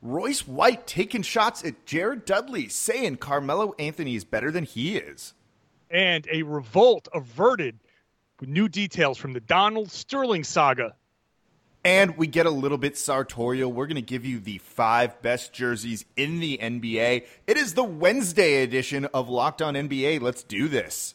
Royce White taking shots at Jared Dudley, saying Carmelo Anthony is better than he is. And a revolt averted with new details from the Donald Sterling saga. And we get a little bit sartorial. We're going to give you the five best jerseys in the NBA. It is the Wednesday edition of Locked On NBA. Let's do this.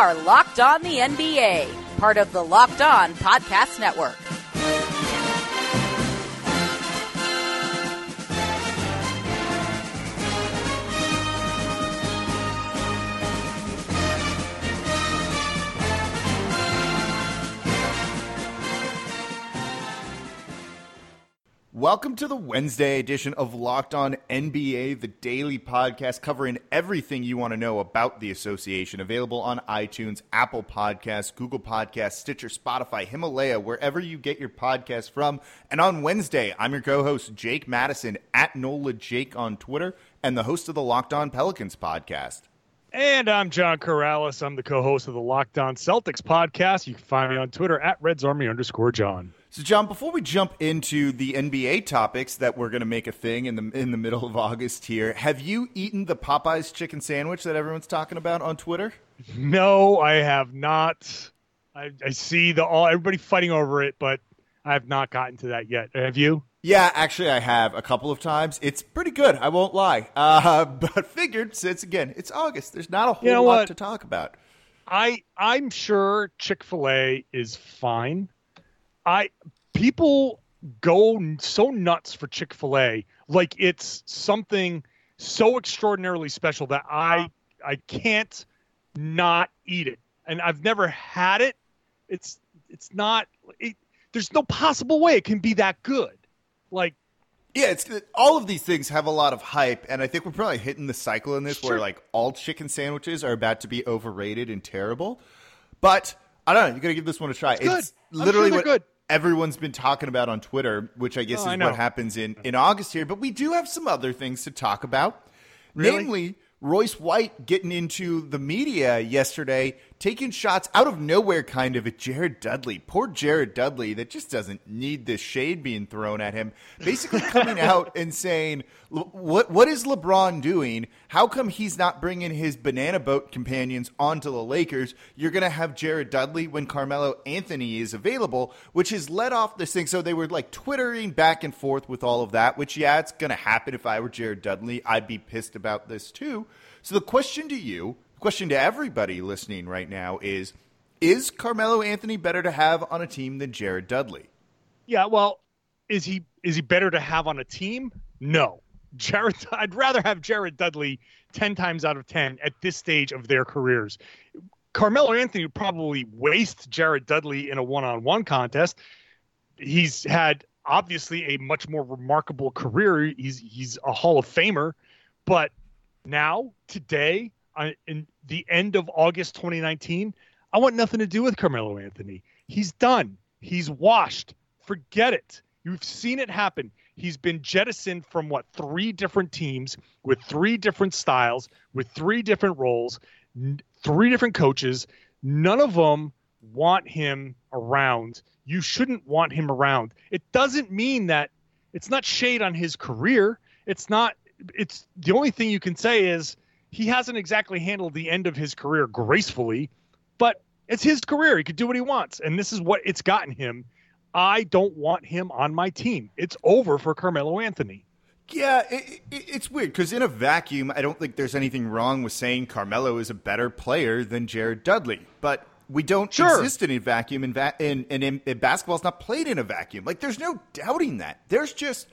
Are Locked On the NBA, part of the Locked On Podcast Network. Welcome to the Wednesday edition of Locked On NBA, the daily podcast covering everything you want to know about the association. Available on iTunes, Apple Podcasts, Google Podcasts, Stitcher, Spotify, Himalaya, wherever you get your podcast from. And on Wednesday, I'm your co host, Jake Madison, at NOLA Jake on Twitter, and the host of the Locked On Pelicans podcast. And I'm John Karalis. I'm the co-host of the Locked On Celtics podcast. You can find me on Twitter at Reds Army underscore John. So, John, before we jump into the NBA topics that we're going to make a thing in the in the middle of August here, have you eaten the Popeyes chicken sandwich that everyone's talking about on Twitter? No, I have not. I, I see the all everybody fighting over it, but I have not gotten to that yet. Have you? Yeah, actually, I have a couple of times. It's pretty good. I won't lie. Uh, but figured since again it's August, there's not a whole You know lot what? to talk about. I I'm sure Chick Fil A is fine. I people go so nuts for Chick Fil A like it's something so extraordinarily special that I I can't not eat it. And I've never had it. It's it's not. It, there's no possible way it can be that good. Like Yeah, it's all of these things have a lot of hype, and I think we're probably hitting the cycle in this Sure. where like all chicken sandwiches are about to be overrated and terrible. But I don't know. You got to give this one a try. It's, good. I'm sure literally what good. Everyone's been talking about on Twitter, which I guess Oh, is know. what happens in in August here. But we do have some other things to talk about, Really? namely. Royce White getting into the media yesterday, taking shots out of nowhere, kind of at Jared Dudley. Poor Jared Dudley, that just doesn't need this shade being thrown at him. Basically, coming out and saying, "What what is LeBron doing? How come he's not bringing his banana boat companions onto the Lakers? You're going to have Jared Dudley when Carmelo Anthony is available," which has led off this thing. So they were like twittering back and forth with all of that. Which yeah, it's going to happen. If I were Jared Dudley, I'd be pissed about this too. So the question to you, question to everybody listening right now is: Is Carmelo Anthony better to have on a team than Jared Dudley? Yeah, well, is he is he better to have on a team? No. Jared I'd rather have Jared Dudley 10 times out of 10 at this stage of their careers. Carmelo Anthony would probably waste Jared Dudley in a one-on-one contest. He's had obviously a much more remarkable career. He's he's a Hall of Famer, but now today in the end of August 2019, I want nothing to do with Carmelo Anthony. He's done. He's washed. Forget it. You've seen it happen. He's been jettisoned from what three different teams with three different styles, with three different roles, n- three different coaches. None of them want him around. You shouldn't want him around. It doesn't mean that it's not shade on his career. It's not. It's the only thing you can say is he hasn't exactly handled the end of his career gracefully, but it's his career. He could do what he wants, and this is what it's gotten him. I don't want him on my team. It's over for Carmelo Anthony. Yeah, it, it, it's weird because in a vacuum, I don't think there's anything wrong with saying Carmelo is a better player than Jared Dudley. But we don't Sure. exist in a vacuum, and va- and, and, and basketball's not played in a vacuum. Like, there's no doubting that. There's just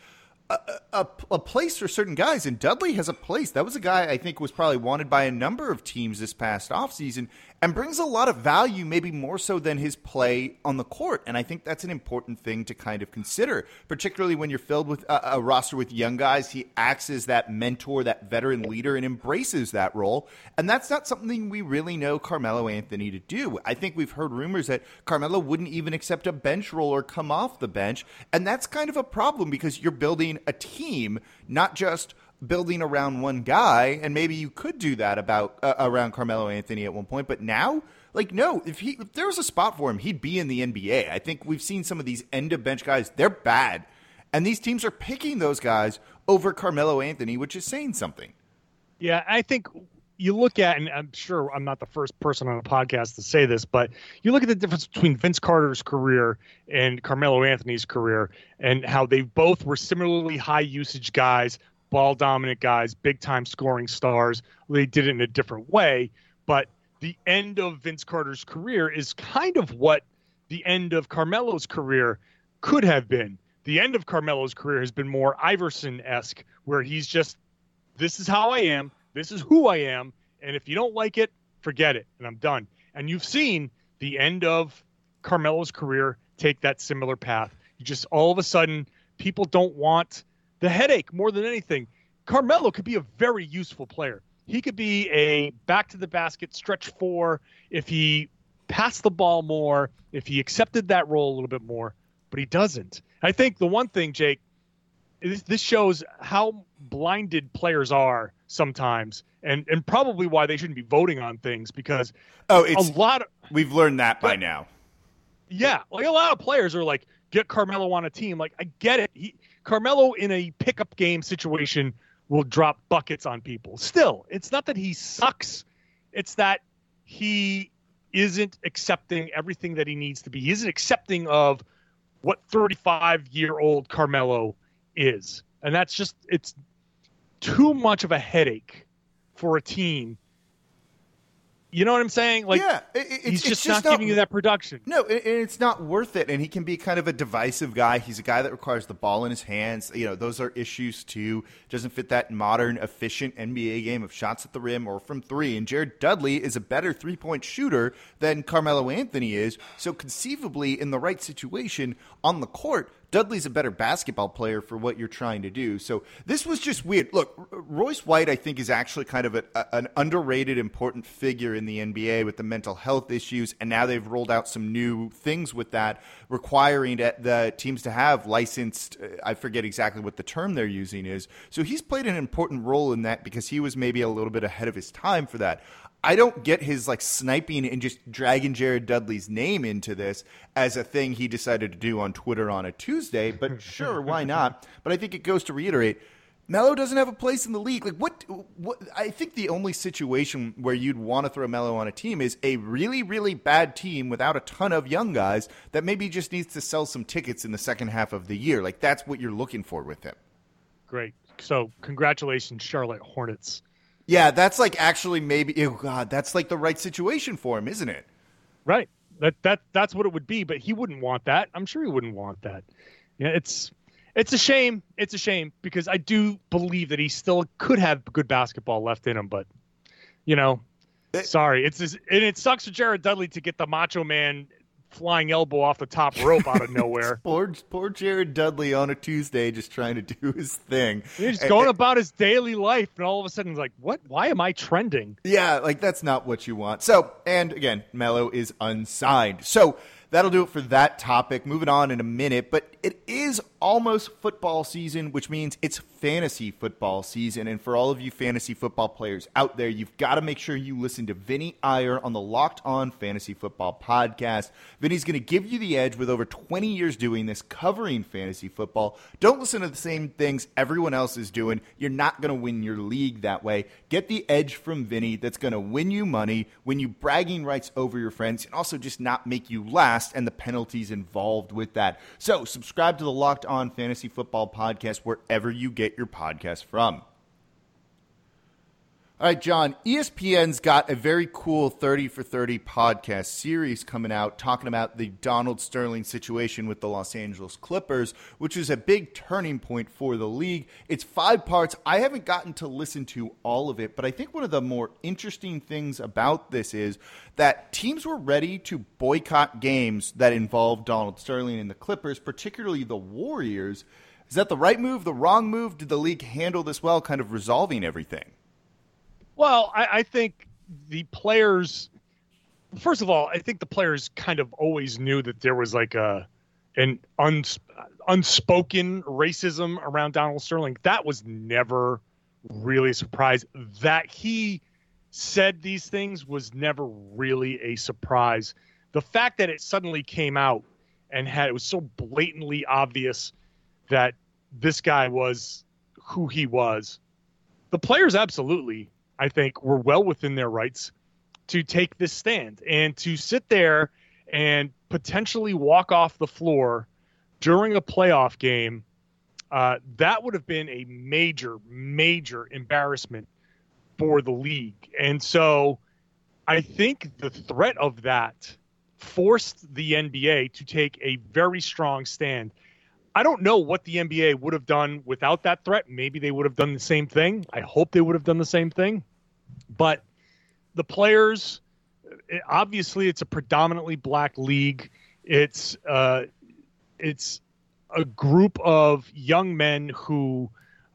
a, a, place for certain guys, and Dudley has a place. That was a guy I think was probably wanted by a number of teams this past offseason and brings a lot of value, maybe more so than his play on the court. And I think that's an important thing to kind of consider, particularly when you're filled with a, a roster with young guys. He acts as that mentor, that veteran leader, and embraces that role. And that's not something we really know Carmelo Anthony to do. I think we've heard rumors that Carmelo wouldn't even accept a bench role or come off the bench. And that's kind of a problem because you're building a team, not just building around one guy, and maybe you could do that about uh, around Carmelo Anthony at one point. But now, like, no, if he if there was a spot for him, he'd be in the NBA. I think we've seen some of these end of bench guys; they're bad, and these teams are picking those guys over Carmelo Anthony, which is saying something. Yeah, I think you look at, and I'm sure I'm not the first person on a podcast to say this, but you look at the difference between Vince Carter's career and Carmelo Anthony's career, and how they both were similarly high usage guys, ball dominant guys, big time scoring stars. They did it in a different way, but the end of Vince Carter's career is kind of what the end of Carmelo's career could have been. The end of Carmelo's career has been more Iverson esque, where he's just, this is how I am this is who I am. And if you don't like it, forget it. And I'm done. And you've seen the end of Carmelo's career take that similar path. You just all of a sudden, people don't want the headache more than anything. Carmelo could be a very useful player. He could be a back to the basket stretch four if he passed the ball more, if he accepted that role a little bit more, but he doesn't. I think the one thing, Jake, this shows how blinded players are sometimes, and and probably why they shouldn't be voting on things because oh, it's a lot. Of, we've learned that by now. Yeah, like a lot of players are like, get Carmelo on a team. Like I get it. He, Carmelo in a pickup game situation will drop buckets on people. Still, it's not that he sucks. It's that he isn't accepting everything that he needs to be. He isn't accepting of what 35 year old Carmelo is. And that's just it's too much of a headache for a team. You know what I'm saying? Like, yeah, it, it's, he's just, just not, not, giving you that production. No, and it's not worth it. And he can be kind of a divisive guy. He's a guy that requires the ball in his hands. You know, those are issues too. Doesn't fit that modern, efficient NBA game of shots at the rim or from three. And Jared Dudley is a better three point shooter than Carmelo Anthony is. So conceivably, in the right situation on the court, Dudley's a better basketball player for what you're trying to do. So this was just weird. Look, Royce White, I think, is actually kind of a, a, an underrated, important figure in the NBA with the mental health issues, and now they've rolled out some new things with that, requiring the teams to have licensed. Uh, I forget exactly what the term they're using is. So he's played an important role in that because he was maybe a little bit ahead of his time for that. I don't get his like sniping and just dragging Jared Dudley's name into this as a thing he decided to do on Twitter on a Tuesday, but sure, why not? But I think it goes to reiterate Melo doesn't have a place in the league. Like what, what I think the only situation where you'd want to throw Melo on a team is a really really bad team without a ton of young guys that maybe just needs to sell some tickets in the second half of the year. Like that's what you're looking for with him. Great. So, congratulations Charlotte Hornets. Yeah, that's like actually maybe. Oh God, that's like the right situation for him, isn't it? Right. That that that's what it would be. But he wouldn't want that. I'm sure he wouldn't want that. Yeah, it's it's a shame. It's a shame because I do believe that he still could have good basketball left in him. But you know, it, sorry, it's just, and it sucks for Jared Dudley to get the Macho Man flying elbow off the top rope out of nowhere. poor, poor Jared Dudley on a Tuesday just trying to do his thing. He's and, going about his daily life, and all of a sudden, he's like, "What? Why am I trending?" Yeah, like that's not what you want. So, and again, Melo is unsigned. So that'll do it for that topic. Moving on in a minute, but it is almost football season, which means it's fantasy football season. And for all of you fantasy football players out there, you've got to make sure you listen to Vinny Iyer on the Locked On Fantasy Football podcast. Vinny's going to give you the edge with over 20 years doing this, covering fantasy football. Don't listen to the same things everyone else is doing. You're not going to win your league that way. Get the edge from Vinny that's going to win you money, win you bragging rights over your friends, and also just not make you and the penalties involved with that. So subscribe to the Locked On Fantasy Football podcast wherever you get your podcast from. All right, John, ESPN's got a very cool 30 for 30 podcast series coming out talking about the Donald Sterling situation with the Los Angeles Clippers, which is a big turning point for the league. It's five parts. I haven't gotten to listen to all of it, but I think one of the more interesting things about this is that teams were ready to boycott games that involved Donald Sterling and the Clippers, particularly the Warriors. Is that the right move, the wrong move? Did the league handle this well, kind of resolving everything? Well, I, I think the players. First of all, I think the players kind of always knew that there was like a an uns, unspoken racism around Donald Sterling. That was never really a surprise. That he said these things was never really a surprise. The fact that it suddenly came out and had it was so blatantly obvious that this guy was who he was. The players absolutely, I think, were well within their rights to take this stand and to sit there and potentially walk off the floor during a playoff game. Uh, that would have been a major, major embarrassment for the league. And so I think the threat of that forced the NBA to take a very strong stand. I don't know what the NBA would have done without that threat. Maybe they would have done the same thing. I hope they would have done the same thing. But the players, obviously, it's a predominantly black league. It's uh, it's a group of young men who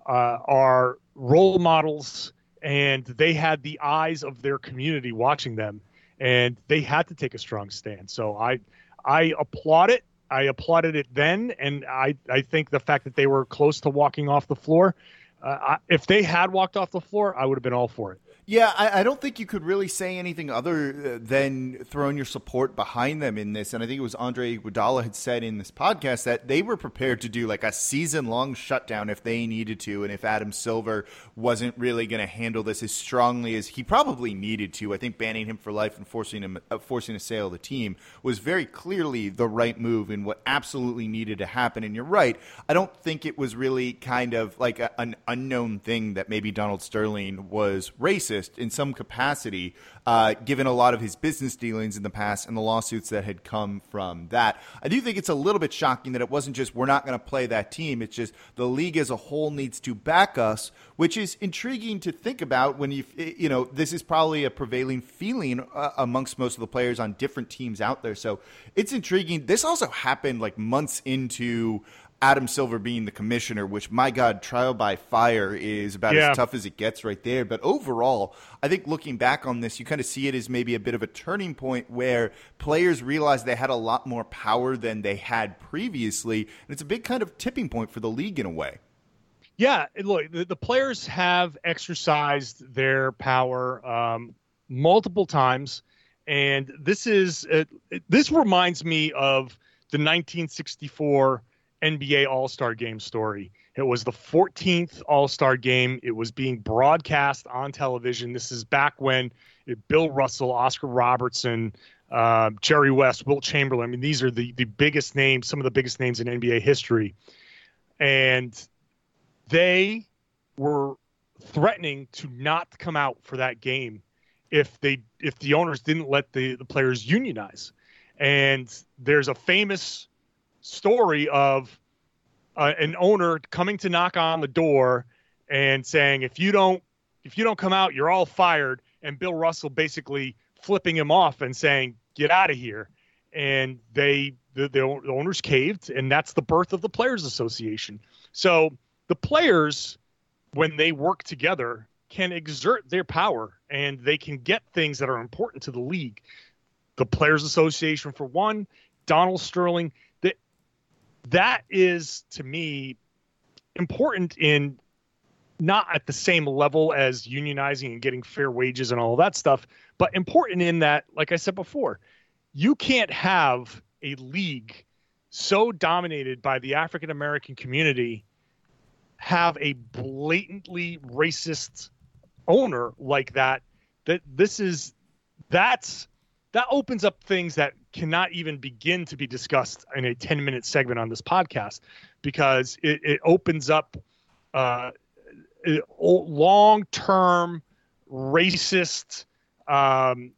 uh, are role models, and they had the eyes of their community watching them and they had to take a strong stand. So I I applaud it. I applauded it then, and I I think the fact that they were close to walking off the floor, uh, I, if they had walked off the floor, I would have been all for it. Yeah, I, I, don't think you could really say anything other uh, than throwing your support behind them in this. And I think it was Andre Iguodala had said in this podcast that they were prepared to do like a season long shutdown if they needed to, and if Adam Silver wasn't really going to handle this as strongly as he probably needed to. I think banning him for life and forcing him uh, forcing a sale of the team was very clearly the right move and what absolutely needed to happen. And you're right, I don't think it was really kind of like a, an unknown thing that maybe Donald Sterling was racist racist in some capacity, uh, given a lot of his business dealings in the past and the lawsuits that had come from that. I do think it's a little bit shocking that it wasn't just we're not going to play that team. It's just the league as a whole needs to back us, which is intriguing to think about when you you know this is probably a prevailing feeling uh, amongst most of the players on different teams out there. So it's intriguing. This also happened like months into Adam Silver being the commissioner, which my God, trial by fire is about yeah. as tough as it gets right there. But overall, I think looking back on this, you kind of see it as maybe a bit of a turning point where players realize they had a lot more power than they had previously. And it's a big kind of tipping point for the league in a way. Yeah, look, the, the players have exercised their power um, multiple times, and this is uh, this reminds me of the 1964 NBA All Star Game story. It was the 14th All Star Game. It was being broadcast on television. This is back when it, Bill Russell, Oscar Robertson, uh, Jerry West, Wilt Chamberlain. I mean, these are the the biggest names, some of the biggest names in NBA history, and they were threatening to not come out for that game if they if the owners didn't let the, the players unionize. And there's a famous story of uh, an owner coming to knock on the door and saying, "If you don't, if you don't come out, you're all fired." And Bill Russell basically flipping him off and saying, "Get out of here." And they, the, the owners caved, and that's the birth of the Players Association. So the players, when they work together, can exert their power and they can get things that are important to the league. The Players Association, for one, Donald Sterling, that is to me important in not at the same level as unionizing and getting fair wages and all that stuff, but important in that, like I said before, you can't have a league so dominated by the African American community have a blatantly racist owner like that. That this is that's that opens up things that cannot even begin to be discussed in a 10 minute segment on this podcast because it, it opens up uh, long term racist um,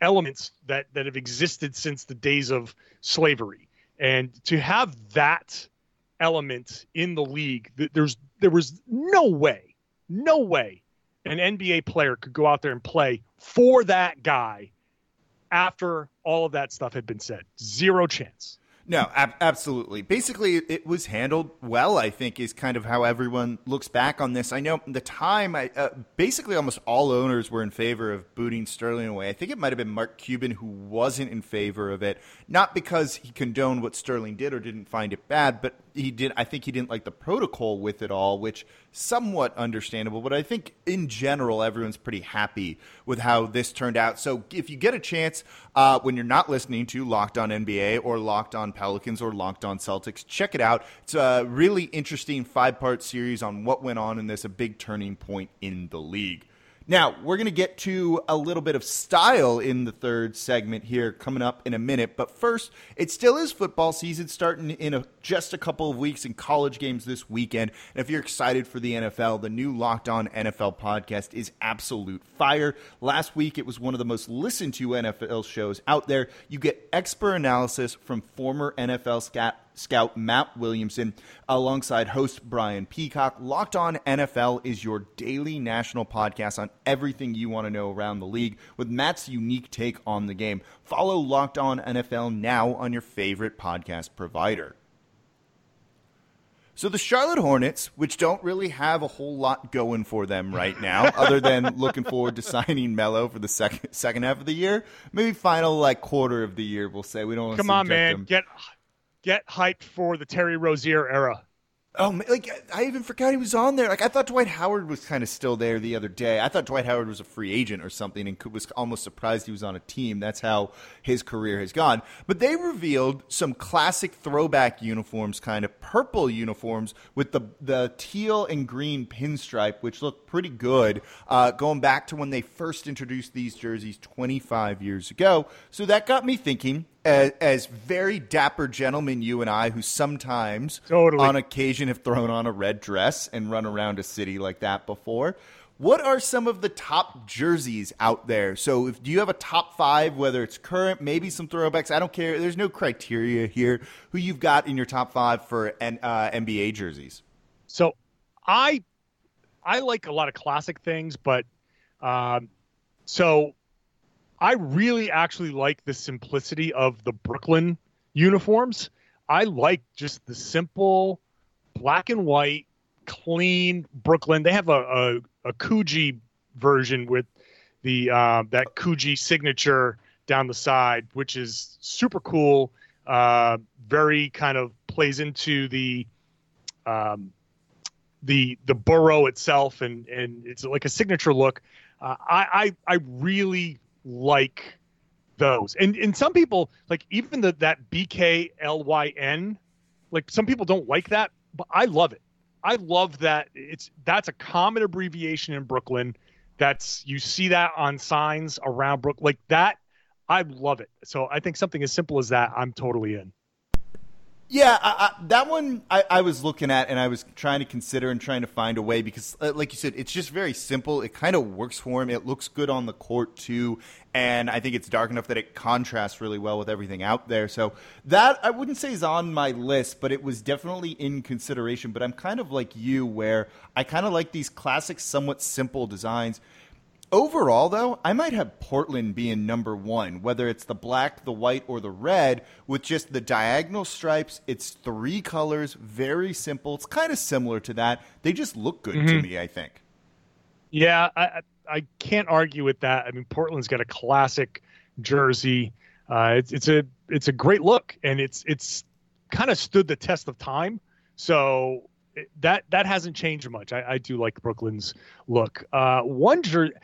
elements that, that have existed since the days of slavery. And to have that element in the league, there's there was no way, no way an NBA player could go out there and play for that guy after all of that stuff had been said. Zero chance. No, ab- absolutely. Basically, it was handled well. I think is kind of how everyone looks back on this. I know the time, I uh, basically almost all owners were in favor of booting Sterling away. I think it might have been Mark Cuban who wasn't in favor of it, not because he condoned what Sterling did or didn't find it bad, but he did. I think he didn't like the protocol with it all, which somewhat understandable. But I think in general, everyone's pretty happy with how this turned out. So if you get a chance uh, when you're not listening to Locked On NBA or Locked On Pelicans or Locked On Celtics, check it out. It's a really interesting five part series on what went on in this, a big turning point in the league. Now, we're going to get to a little bit of style in the third segment here coming up in a minute. But first, it still is football season starting in a, just a couple of weeks and college games this weekend. And if you're excited for the NFL, the new Locked On NFL podcast is absolute fire. Last week, it was one of the most listened to NFL shows out there. You get expert analysis from former NFL scout scout Matt Williamson alongside host Brian Peacock. Locked On NFL is your daily national podcast on everything you want to know around the league with Matt's unique take on the game. Follow Locked On NFL now on your favorite podcast provider. So the Charlotte Hornets, which don't really have a whole lot going for them right now, other than looking forward to signing Melo for the second second half of the year, maybe final like quarter of the year, we'll say. We don't come on, man, them. get get hyped for the Terry Rozier era. Oh, like I even forgot he was on there. Like I thought Dwight Howard was kind of still there the other day. I thought Dwight Howard was a free agent or something, and was almost surprised he was on a team. That's how his career has gone. But they revealed some classic throwback uniforms, kind of purple uniforms with the the teal and green pinstripe, which looked pretty good, uh, going back to when they first introduced these jerseys 25 years ago. So that got me thinking as, as, very dapper gentlemen, you and I, who sometimes, totally. on occasion, have thrown on a red dress and run around a city like that before. What are some of the top jerseys out there? So, if do you have a top five, whether it's current, maybe some throwbacks? I don't care. There's no criteria here. Who you've got in your top five for uh, NBA jerseys? So, I I like a lot of classic things, but um, so I really actually like the simplicity of the Brooklyn uniforms. I like just the simple black and white, clean Brooklyn. They have a a, a version with the uh, that Coogi signature down the side, which is super cool. Uh, very kind of plays into the um, the the borough itself, and and it's like a signature look. Uh, I, I I really like those. And and some people like even the that B K L Y N, like some people don't like that, but I love it. I love that it's that's a common abbreviation in Brooklyn. That's you see that on signs around Brook like that. I love it. So I think something as simple as that, I'm totally in. Yeah, I, I, that one I, I, was looking at and I was trying to consider and trying to find a way because, uh, like you said, it's just very simple. It kind of works for him. It looks good on the court too, and I think it's dark enough that it contrasts really well with everything out there. So that I wouldn't say is on my list, but it was definitely in consideration. But I'm kind of like you, where I kind of like these classic, somewhat simple designs. Overall, though, I might have Portland being number one, whether it's the black, the white, or the red, with just the diagonal stripes. It's three colors, very simple. It's kind of similar to that. They just look good mm-hmm. to me, I think. Yeah, I, I can't argue with that. I mean, Portland's got a classic jersey. Uh, it's it's a it's a great look, and it's it's kind of stood the test of time. So that that hasn't changed much. I, I do like Brooklyn's look. Uh, one jersey.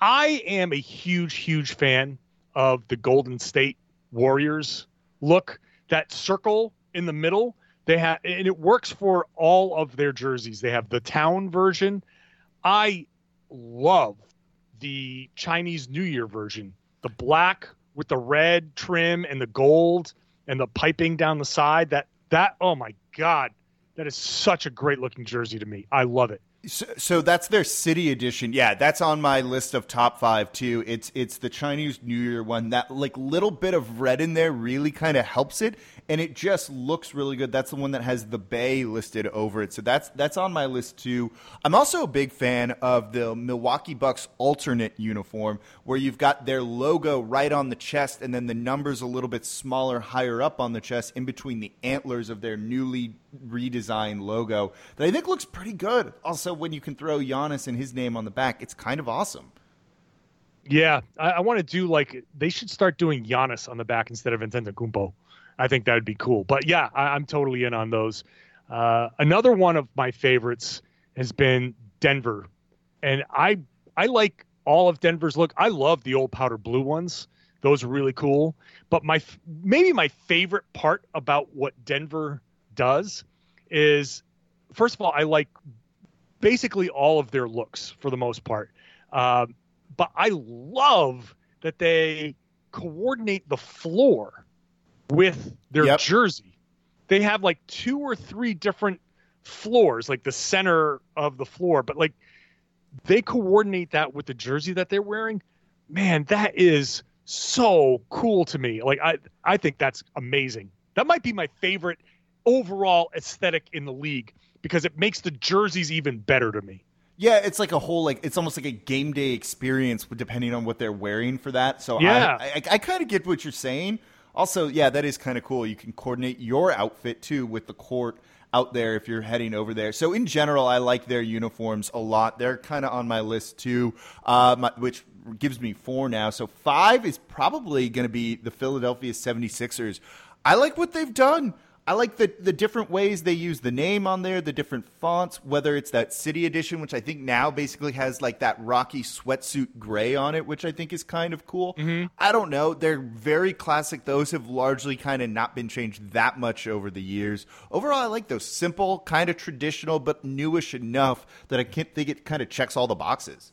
I am a huge, huge fan of the Golden State Warriors look. That circle in the middle, they have, and it works for all of their jerseys. They have the town version. I love the Chinese New Year version, the black with the red trim and the gold and the piping down the side. That that oh my god, that is such a great looking jersey to me. I love it. So, so, that's their city edition. Yeah, that's on my list of top five too. It's it's the Chinese New Year one. That like little bit of red in there really kind of helps it, and it just looks really good. That's the one that has the bay listed over it. So that's that's on my list too. I'm also a big fan of the Milwaukee Bucks alternate uniform, where you've got their logo right on the chest, and then the numbers a little bit smaller higher up on the chest, in between the antlers of their newly redesigned logo. That I think looks pretty good. Also, when you can throw Giannis and his name on the back, it's kind of awesome. Yeah, I, I want to do like they should start doing Giannis on the back instead of Nintendo Antetokounmpo. I think that would be cool. But yeah, I, am totally in on those. Uh, another one of my favorites has been Denver, and I I like all of Denver's look. I love the old powder blue ones; those are really cool. But my maybe my favorite part about what Denver does is, first of all, I like basically all of their looks for the most part. Um, but I love that they coordinate the floor with their yep. jersey. They have like two or three different floors, like the center of the floor, but like they coordinate that with the jersey that they're wearing. Man, that is so cool to me. Like I I think that's amazing. That might be my favorite overall aesthetic in the league because it makes the jerseys even better to me. Yeah, it's like a whole like it's almost like a game day experience depending on what they're wearing for that. So yeah, I, I, I kind of get what you're saying. Also, yeah, that is kind of cool. You can coordinate your outfit too with the court out there if you're heading over there. So in general, I like their uniforms a lot. They're kind of on my list too, uh, my, which gives me four now. So five is probably going to be the Philadelphia 76ers. I like what they've done. I like the the different ways they use the name on there, the different fonts, whether it's that city edition, which I think now basically has like that rocky sweatsuit gray on it, which I think is kind of cool. Mm-hmm. I don't know. They're very classic. Those have largely kind of not been changed that much over the years. Overall, I like those simple, kind of traditional, but newish enough that I can't think it kind of checks all the boxes.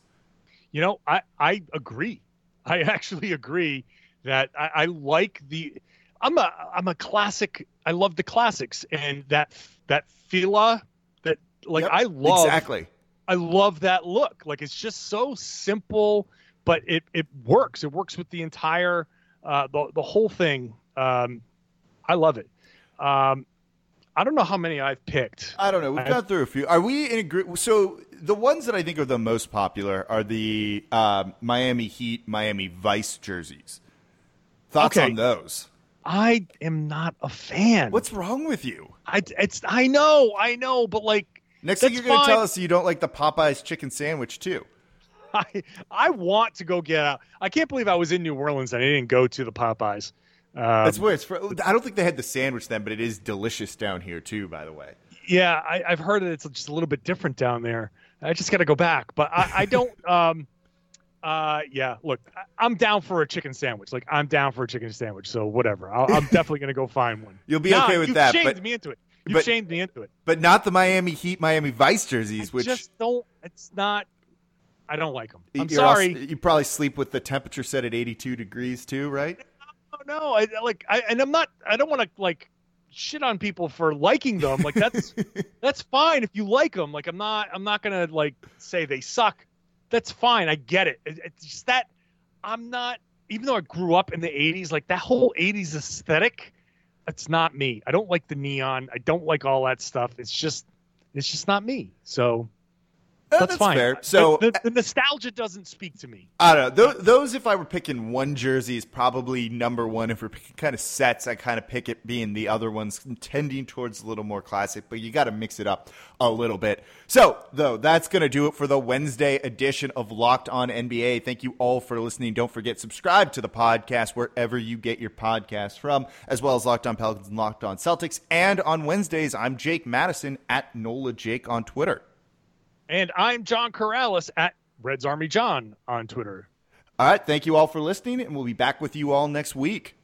You know, I, I agree. I actually agree that I, I like the I'm a I'm a classic. I love the classics and that that fila that like yep, I love exactly. I love that look. Like it's just so simple, but it it works. It works with the entire uh, the the whole thing. Um, I love it. Um, I don't know how many I've picked. I don't know. We've gone through a few. Are we in a group? So the ones that I think are the most popular are the uh, Miami Heat, Miami Vice jerseys. Thoughts okay. on those? I am not a fan. What's wrong with you? I it's I know, I know, but like next thing you're going to tell us you don't like the Popeyes chicken sandwich too. I I want to go get out. I can't believe I was in New Orleans and I didn't go to the Popeyes. Um, That's weird. It's for, I don't think they had the sandwich then, but it is delicious down here too. By the way. Yeah, I, have heard that it's just a little bit different down there. I just got to go back, but I, I don't. Um, uh, yeah. Look, I'm down for a chicken sandwich. Like, I'm down for a chicken sandwich. So whatever. i am definitely gonna go find one. You'll be nah, okay with that. you've that. Shamed but, me into it. You but, shamed me into it. But not the Miami Heat, Miami Vice jerseys, I which just don't. It's not. I don't like them. I'm sorry. Also, you probably sleep with the temperature set at 82 degrees too, right? No, no. I like. I and I'm not. I don't want to like shit on people for liking them. Like that's that's fine if you like them. Like I'm not. I'm not gonna like say they suck that's fine. I get it. It's just that I'm not, even though I grew up in the 80s, like that whole 80s aesthetic, it's not me. I don't like the neon. I don't like all that stuff. It's just, it's just not me. So Eh, that's, that's fine. Fair. So the, the, the, nostalgia doesn't speak to me. I don't know. Those, those, if I were picking one jersey, is probably number one. If we're picking kind of sets, I kind of pick it being the other ones, tending towards a little more classic. But you got to mix it up a little bit. So, though, that's going to do it for the Wednesday edition of Locked On NBA. Thank you all for listening. Don't forget subscribe to the podcast wherever you get your podcast from, as well as Locked On Pelicans and Locked On Celtics. And on Wednesdays, I'm Jake Madison at Nola Jake on Twitter. And I'm John Karalis at Reds Army John on Twitter. All right. Thank you all for listening, and we'll be back with you all next week.